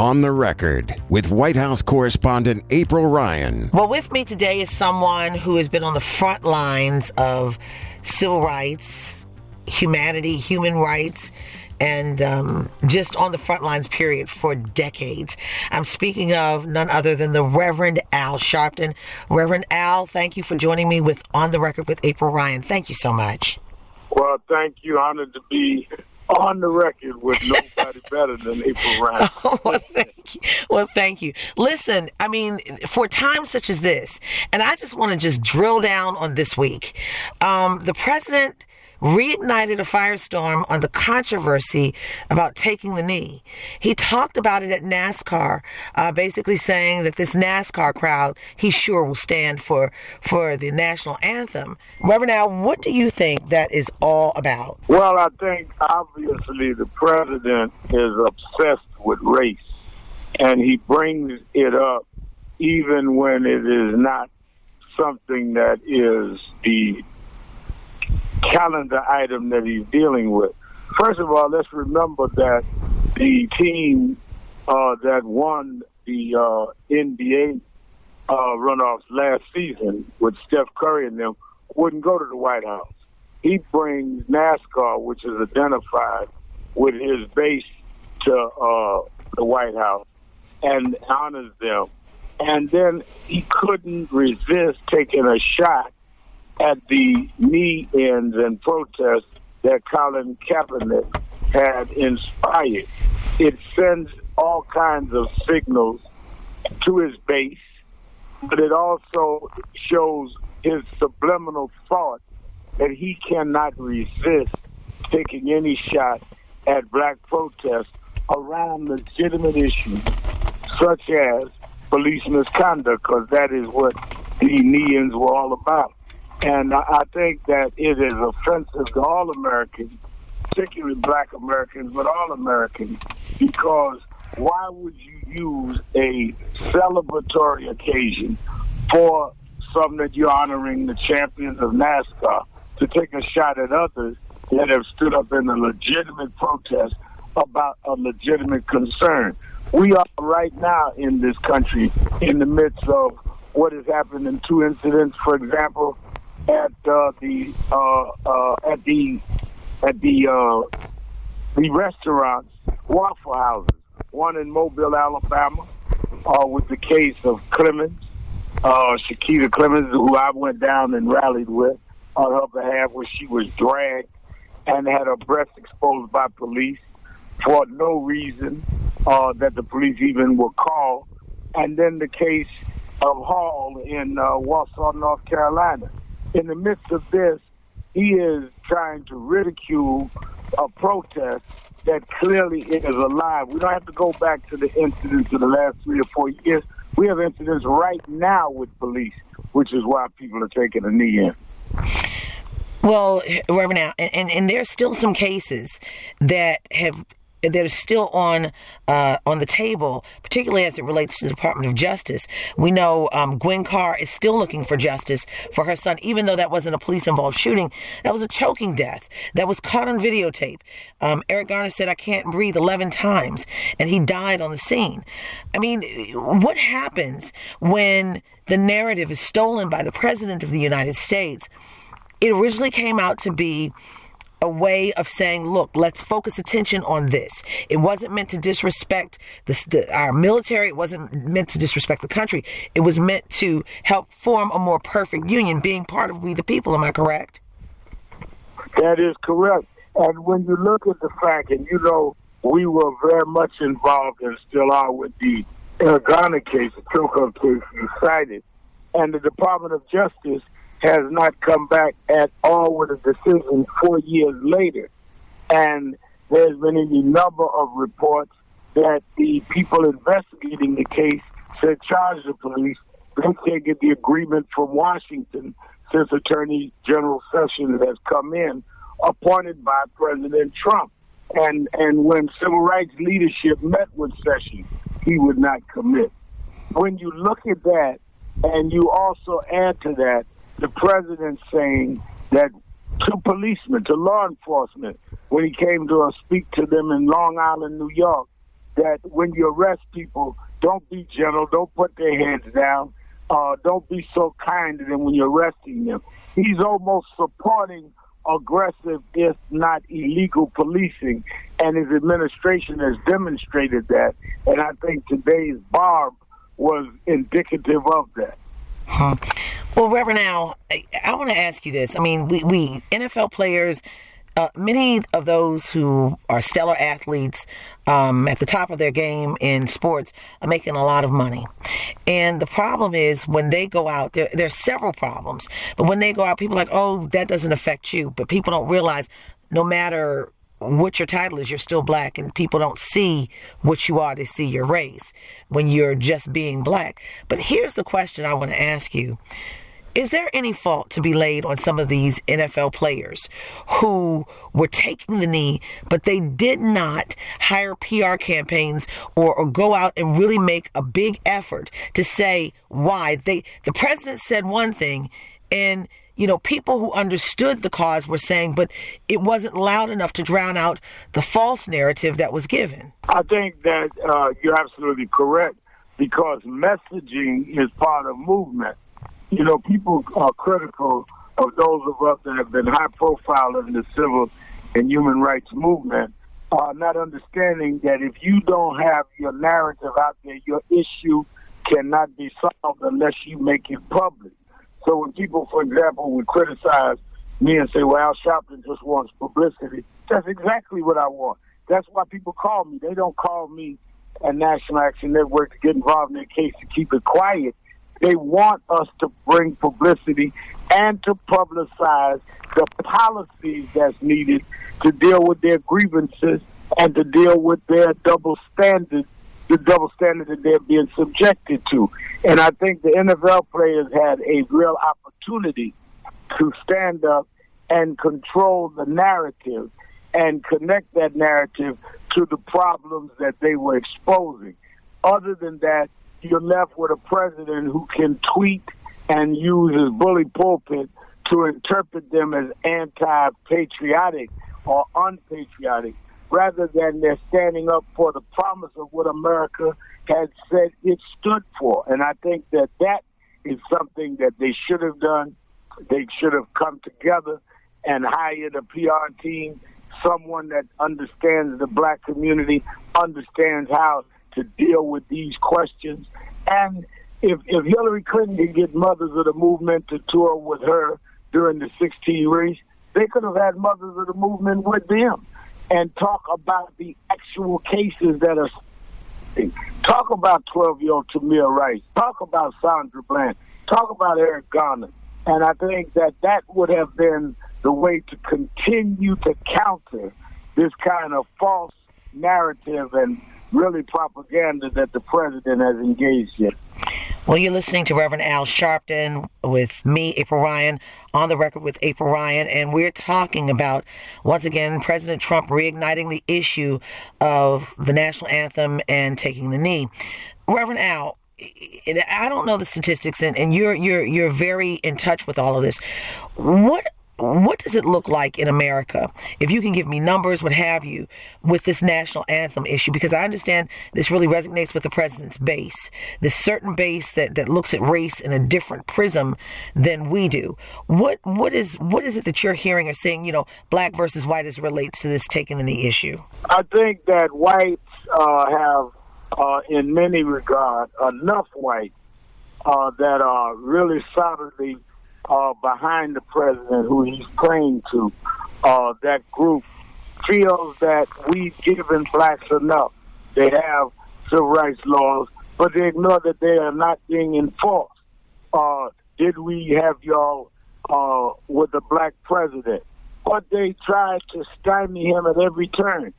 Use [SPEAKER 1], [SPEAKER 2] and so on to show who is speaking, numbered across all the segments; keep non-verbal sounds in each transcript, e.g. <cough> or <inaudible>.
[SPEAKER 1] On the record with White House correspondent April Ryan.
[SPEAKER 2] Well, with me today is someone who has been on the front lines of civil rights, humanity, human rights, and um, just on the front lines, period, for decades. I'm speaking of none other than the Reverend Al Sharpton. Reverend Al, thank you for joining me with On the Record with April Ryan. Thank you so much.
[SPEAKER 3] Well, thank you. Honored to be on the record with nobody better than April Ryan. <laughs>
[SPEAKER 2] Oh, well, thank you. Well, thank you. Listen, I mean, for times such as this, and I just want to just drill down on this week. Um, the president reignited a firestorm on the controversy about taking the knee. He talked about it at NASCAR, uh, basically saying that this NASCAR crowd, he sure will stand for for the national anthem. Reverend Al, what do you think that is all about?
[SPEAKER 3] Well, I think obviously the president is obsessed with race, and he brings it up even when it is not something that is the calendar item that he's dealing with. First of all, let's remember that the team uh, that won the uh, NBA uh, runoffs last season with Steph Curry and them wouldn't go to the White House. He brings NASCAR, which is identified with his base, to uh, the White House and honors them. And then he couldn't resist taking a shot at the knee ends and protests that Colin Kaepernick had inspired. It sends all kinds of signals to his base, but it also shows his subliminal thought that he cannot resist taking any shot at black protests around legitimate issues such as police misconduct, because that is what the knee-ins were all about. And I think that it is offensive to all Americans, particularly black Americans, but all Americans, because why would you use a celebratory occasion for something that you're honoring the champions of NASCAR to take a shot at others that have stood up in a legitimate protest about a legitimate concern? We are right now in this country in the midst of what has happened in two incidents. For example, at uh, the uh, uh, at the at the uh, the restaurants, Waffle Houses. One in Mobile, Alabama, uh, with the case of Clemons, Chikesia Clemons, who I went down and rallied with on her behalf, where she was dragged and had her breast exposed by police for no reason that the police even were called. And then the case of Hall in uh, Warsaw, North Carolina in the midst of this, he is trying to ridicule a protest that clearly is alive. We don't have to go back to the incidents of the last three or four years. We have incidents right now with police, which is why people are taking a knee in.
[SPEAKER 2] Well, Reverend Al, and, and, and there's still some cases that have that is still on uh, on the table, particularly as it relates to the Department of Justice. We know um, Gwen Carr is still looking for justice for her son, even though that wasn't a police involved shooting. That was a choking death that was caught on videotape. Um, Eric Garner said, "I can't breathe" 11 times, and he died on the scene. I mean, what happens when the narrative is stolen by the president of the United States? It originally came out to be a way of saying, look, let's focus attention on this. It wasn't meant to disrespect the, the, our military. It wasn't meant to disrespect the country. It was meant to help form a more perfect union, being part of We the People. Am I correct?
[SPEAKER 3] That is correct. And when you look at the fact, and you know, we were very much involved and still are with the Garner case, the Kilco case you cited, and the Department of Justice has not come back at all with a decision four years later. And there's been any number of reports that the people investigating the case said charge the police. They can't get the agreement from Washington since Attorney General Sessions has come in, appointed by President Trump. And and when civil rights leadership met with Sessions, he would not commit. When you look at that, and you also add to that the president saying that to policemen, to law enforcement, when he came to speak to them in Long Island, New York, that when you arrest people, don't be gentle, don't put their heads down, uh, don't be so kind to them when you're arresting them. He's almost supporting aggressive, if not illegal, policing, and his administration has demonstrated that. And I think today's Barb was indicative of that.
[SPEAKER 2] Huh. Well, Reverend Al, I, I want to ask you this. I mean, we, we NFL players, uh, many of those who are stellar athletes um, at the top of their game in sports are making a lot of money. And the problem is when they go out, there, there are several problems. But when they go out, people are like, oh, that doesn't affect you. But people don't realize no matter what your title is, you're still black, and people don't see what you are, they see your race when you're just being black. But here's the question I want to ask you is there any fault to be laid on some of these NFL players who were taking the knee, but they did not hire PR campaigns or, or, go out and really make a big effort to say why? They the president said one thing and you know people who understood the cause were saying but it wasn't loud enough to drown out the false narrative that was given.
[SPEAKER 3] I think that uh, you're absolutely correct because messaging is part of movement you know, people are critical of those of us that have been high profile in the civil and human rights movement, uh, not understanding that if you don't have your narrative out there, your issue cannot be solved unless you make it public. So when people, for example, would criticize me and say, well, Al Sharpton just wants publicity, that's exactly what I want. That's why people call me. They don't call me a National Action Network to get involved in their case to keep it quiet. They want us to bring publicity and to publicize the policies that's needed to deal with their grievances and to deal with their double standards, the double standard that they're being subjected to. And I think the NFL players had a real opportunity to stand up and control the narrative and connect that narrative to the problems that they were exposing. Other than that, you're left with a president who can tweet and use his bully pulpit to interpret them as anti-patriotic or unpatriotic, rather than they're standing up for the promise of what America had said it stood for. And I think that that is something that they should have done. They should have come together and hired a PR team, someone that understands the black community, understands how to deal with these questions. And if, if Hillary Clinton could get Mothers of the Movement to tour with her during the 16 race, they could have had Mothers of the Movement with them and talk about the actual cases that are. Talk about 12 year old Tamir Rice. Talk about Sandra Bland. Talk about Eric Garner. And I think that that would have been the way to continue to counter this kind of false narrative and really propaganda that the president has engaged in.
[SPEAKER 2] Well, you're listening to Reverend Al Sharpton with me, April Ryan, on the record with April Ryan, and we're talking about, once again, President Trump reigniting the issue of the national anthem and taking the knee. Reverend Al, I don't know the statistics, and, and you're you're you're very in touch with all of this. What what does it look like in America? If you can give me numbers, what have you, with this national anthem issue, because I understand this really resonates with the president's base, this certain base that, that looks at race in a different prism than we do. What what is what is it that you're hearing or saying, you know, black versus white as relates to this taking the knee issue?
[SPEAKER 3] I think that whites uh, have, uh, in many regards, enough whites uh, that are really solidly uh, behind the president who he's praying to, uh, that group feels that we've given blacks enough. They have civil rights laws, but they ignore that they are not being enforced. Uh, did we have y'all uh, with a black president? But they tried to stymie him at every turn.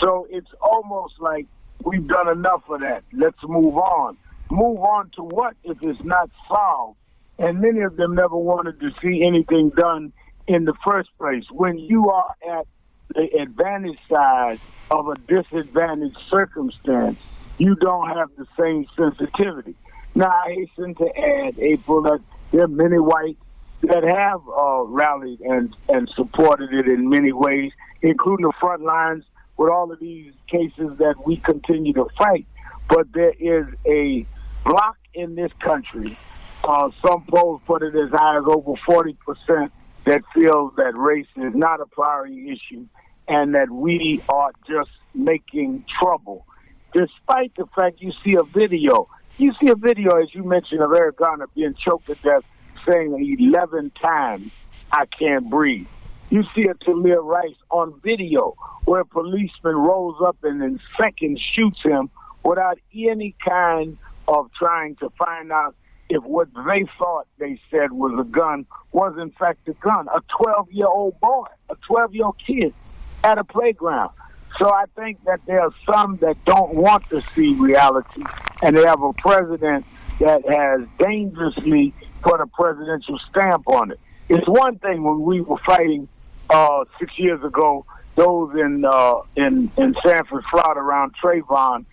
[SPEAKER 3] So it's almost like we've done enough of that. Let's move on. Move on to what if it's not solved? And many of them never wanted to see anything done in the first place. When you are at the advantage side of a disadvantaged circumstance, you don't have the same sensitivity. Now, I hasten to add, April, that there are many whites that have uh, rallied and, and supported it in many ways, including the front lines with all of these cases that we continue to fight. But there is a block in this country. Uh, some polls put it as high as over 40% that feels that race is not a priority issue and that we are just making trouble. Despite the fact you see a video, you see a video, as you mentioned, of Eric Garner being choked to death, saying 11 times, I can't breathe. You see a Tamir Rice on video where a policeman rolls up and in seconds shoots him without any kind of trying to find out if what they thought they said was a gun was in fact a gun. A 12 year old boy, a 12 year old kid at a playground. So I think that there are some that don't want to see reality, and they have a president that has dangerously put a presidential stamp on it. It's one thing when we were fighting uh, six years ago, those in uh, in in Sanford, Florida, around Trayvon,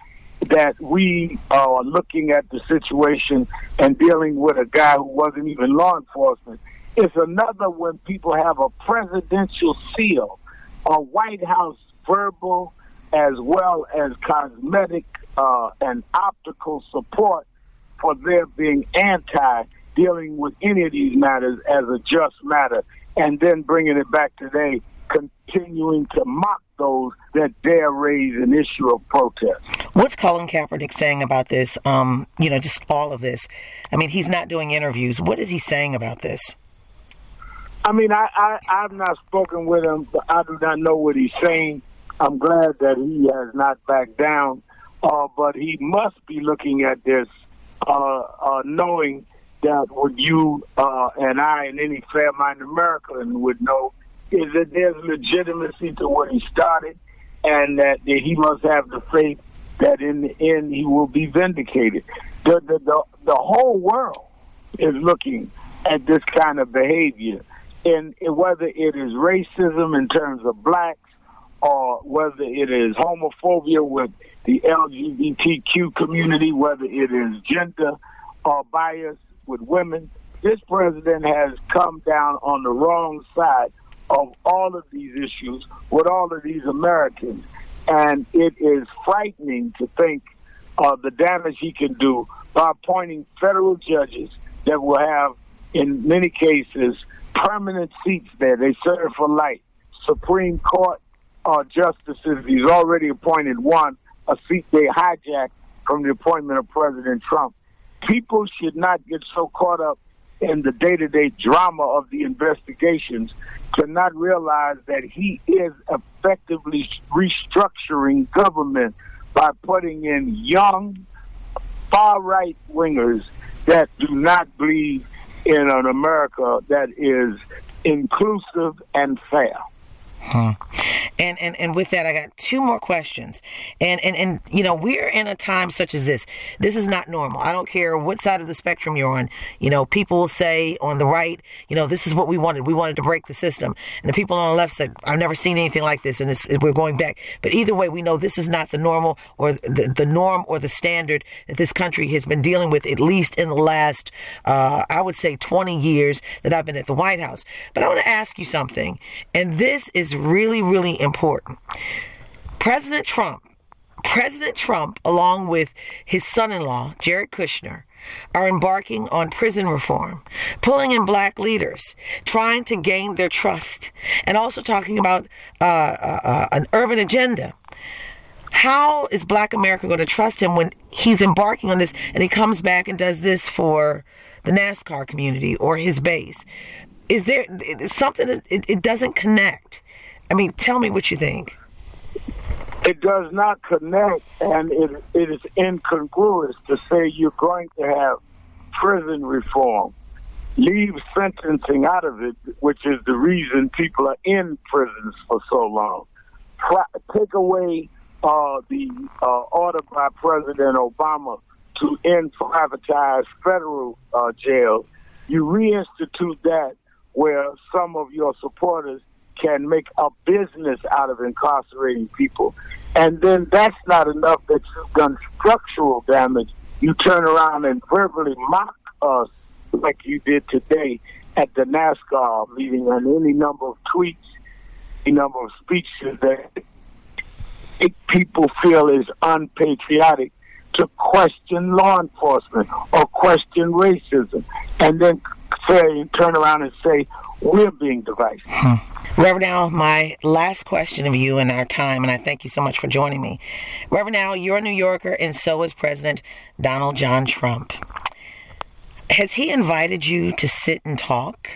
[SPEAKER 3] that we are looking at the situation and dealing with a guy who wasn't even law enforcement. It's another when people have a presidential seal, a White House verbal as well as cosmetic uh, and optical support for their being anti dealing with any of these matters as a just matter, and then bringing it back today, continuing to mock those that dare raise an issue of protest.
[SPEAKER 2] What's Colin Kaepernick saying about this? Um, you know, just all of this. I mean, he's not doing interviews. What is he saying about this?
[SPEAKER 3] I mean, I, I I've not spoken with him, but I do not know what he's saying. I'm glad that he has not backed down, uh, but he must be looking at this, uh, uh, knowing that what you uh, and I and any fair-minded American would know is that there's legitimacy to what he started, and that, he must have the faith that in the end he will be vindicated. The, the, the, the whole world is looking at this kind of behavior, and whether it is racism in terms of blacks, or whether it is homophobia with the LGBTQ community, whether it is gender or bias with women, this president has come down on the wrong side of all of these issues with all of these Americans. And it is frightening to think of the damage he can do by appointing federal judges that will have, in many cases, permanent seats there. They serve for life. Supreme Court uh, justices, he's already appointed one, a seat they hijacked from the appointment of President Trump. People should not get so caught up in the day to day drama of the investigations to not realize that he is effectively restructuring government by putting in young, far right wingers that do not believe in an America that is inclusive and fair.
[SPEAKER 2] Hmm. And, and and with that, I got two more questions. And and and you know, we're in a time such as this. This is not normal. I don't care what side of the spectrum you're on. You know, people will say on the right, you know, this is what we wanted. We wanted to break the system. And the people on the left said, I've never seen anything like this, and it's, we're going back. But either way, we know this is not the normal or the, the norm or the standard that this country has been dealing with at least in the last, uh, I would say, 20 years that I've been at the White House. But I want to ask you something, and this is really, really important. President Trump, President Trump, along with his son in law, Jared Kushner, are embarking on prison reform, pulling in black leaders, trying to gain their trust, and also talking about uh, uh, uh, an urban agenda. How is black America going to trust him when he's embarking on this and he comes back and does this for the NASCAR community or his base? Is there something that it, it doesn't connect? I mean, tell me what you think.
[SPEAKER 3] It does not connect, and it, it is incongruous to say you're going to have prison reform. Leave sentencing out of it, which is the reason people are in prisons for so long. Take away uh, the uh, order by President Obama to end privatize federal uh, jails. You reinstitute that where some of your supporters can make a business out of incarcerating people. And then that's not enough that you've done structural damage. You turn around and verbally mock us like you did today at the NASCAR meeting on any number of tweets, any number of speeches that people feel is unpatriotic to question law enforcement or question racism and then say turn around and say we're being divisive.
[SPEAKER 2] Hmm. Reverend Al, my last question of you in our time, and I thank you so much for joining me. Reverend Al, you're a New Yorker, and so is President Donald John Trump. Has he invited you to sit and talk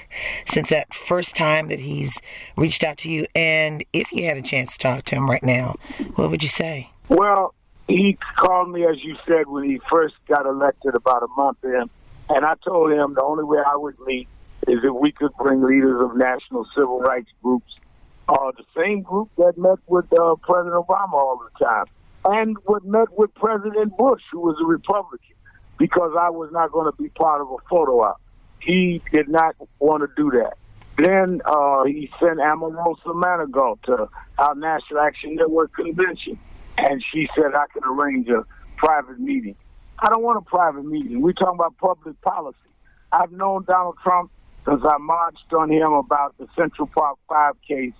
[SPEAKER 2] since that first time that he's reached out to you? And if you had a chance to talk to him right now, what would you say?
[SPEAKER 3] Well, he called me, as you said, when he first got elected about a month in, and I told him the only way I would meet is if we could bring leaders of national civil rights groups, uh, the same group that met with uh, President Obama all the time, and what met with President Bush, who was a Republican, because I was not going to be part of a photo op. He did not want to do that. Then uh, he sent Omarosa Manigault to our National Action Network convention, and she said I could arrange a private meeting. I don't want a private meeting. We're talking about public policy. I've known Donald Trump since I marched on him about the Central Park Five case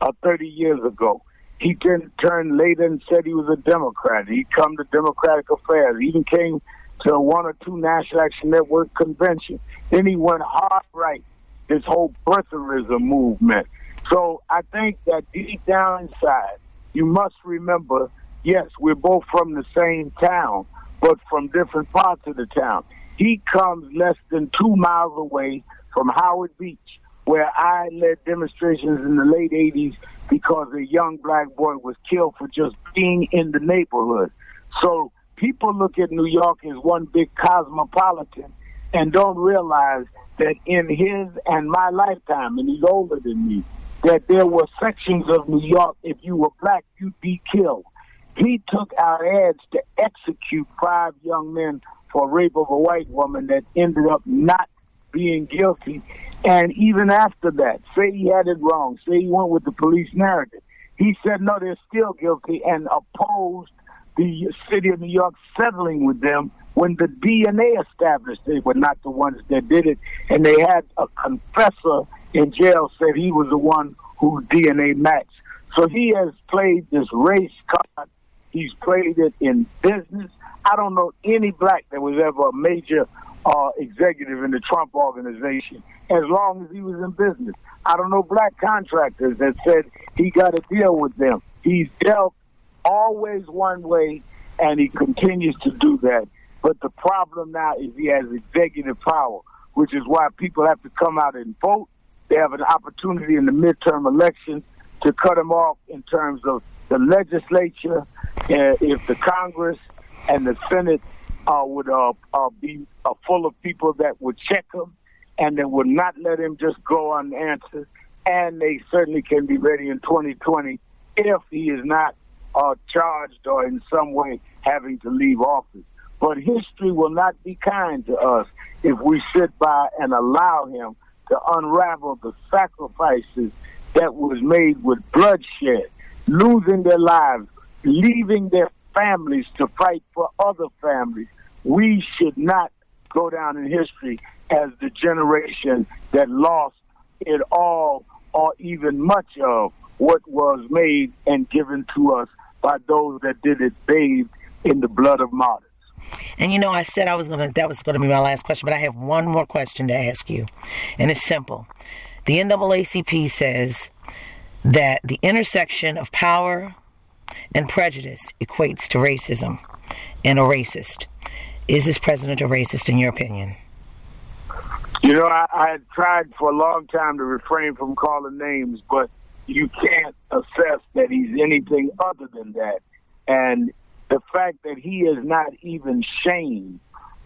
[SPEAKER 3] uh, 30 years ago. He turned, turned later and said he was a Democrat. He'd come to Democratic affairs. He even came to one or two National Action Network conventions. Then he went hard right, this whole birtherism movement. So I think that deep down inside, you must remember, yes, we're both from the same town, but from different parts of the town. He comes less than two miles away from Howard Beach, where I led demonstrations in the late 80s because a young black boy was killed for just being in the neighborhood. So people look at New York as one big cosmopolitan and don't realize that in his and my lifetime, and he's older than me, that there were sections of New York, if you were black, you'd be killed. He took our ads to execute five young men for rape of a white woman that ended up not being guilty. And even after that, say he had it wrong, say he went with the police narrative. He said, no, they're still guilty and opposed the city of New York settling with them when the DNA established they were not the ones that did it. And they had a confessor in jail said he was the one whose DNA matched. So he has played this race card. He's played it in business. I don't know any black that was ever a major uh, executive in the Trump organization as long as he was in business. I don't know black contractors that said he got to deal with them. He's dealt always one way, and he continues to do that. But the problem now is he has executive power, which is why people have to come out and vote. They have an opportunity in the midterm election to cut him off in terms of the legislature, uh, if the Congress and the Senate uh, would uh, uh, be uh, full of people that would check him and that would not let him just go unanswered. And they certainly can be ready in 2020 if he is not uh, charged or in some way having to leave office. But history will not be kind to us if we sit by and allow him to unravel the sacrifices that was made with bloodshed, losing their lives, leaving their families to fight for other families. We should not go down in history as the generation that lost it all or even much of what was made and given to us by those that did it bathed in the blood of martyrs.
[SPEAKER 2] And you know, I said I was gonna that was gonna be my last question, but I have one more question to ask you. And it's simple. The NAACP says that the intersection of power and prejudice equates to racism and a racist. Is this president a racist in your opinion?
[SPEAKER 3] You know, I, I had tried for a long time to refrain from calling names, but you can't assess that he's anything other than that. And the fact that he is not even shamed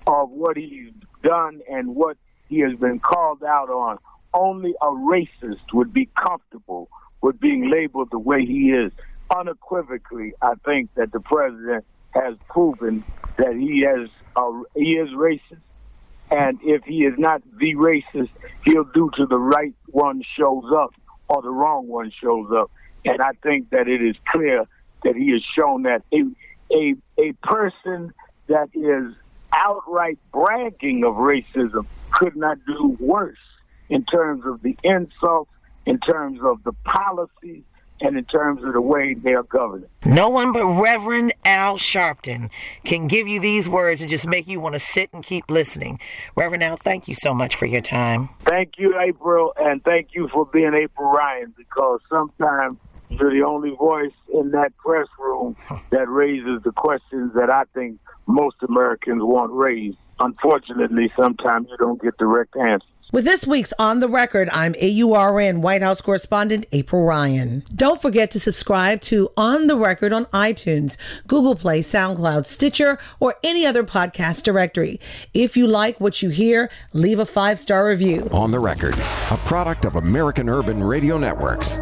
[SPEAKER 3] of what he's done and what he has been called out on, only a racist would be comfortable with being labeled the way he is. Unequivocally, I think that the president has proven that he has he is racist, and if he is not the racist, he'll do to the right one shows up or the wrong one shows up. And I think that it is clear that he has shown that a a a person that is outright bragging of racism could not do worse in terms of the insults, in terms of the policies, and in terms of the way they are governed.
[SPEAKER 4] No one but Reverend Al Sharpton can give you these words and just make you want to sit and keep listening. Reverend Al, thank you so much for your time.
[SPEAKER 3] Thank you, April, and thank you for being April Ryan because sometimes you're the only voice in that press room <laughs> that raises the questions that I think most Americans want raised. Unfortunately, sometimes you don't get direct answers.
[SPEAKER 2] With this week's On the Record, I'm AURN White House correspondent April Ryan. Don't forget to subscribe to On the Record on iTunes, Google Play, SoundCloud, Stitcher, or any other podcast directory. If you like what you hear, leave a five star review.
[SPEAKER 1] On the Record, a product of American Urban Radio Networks.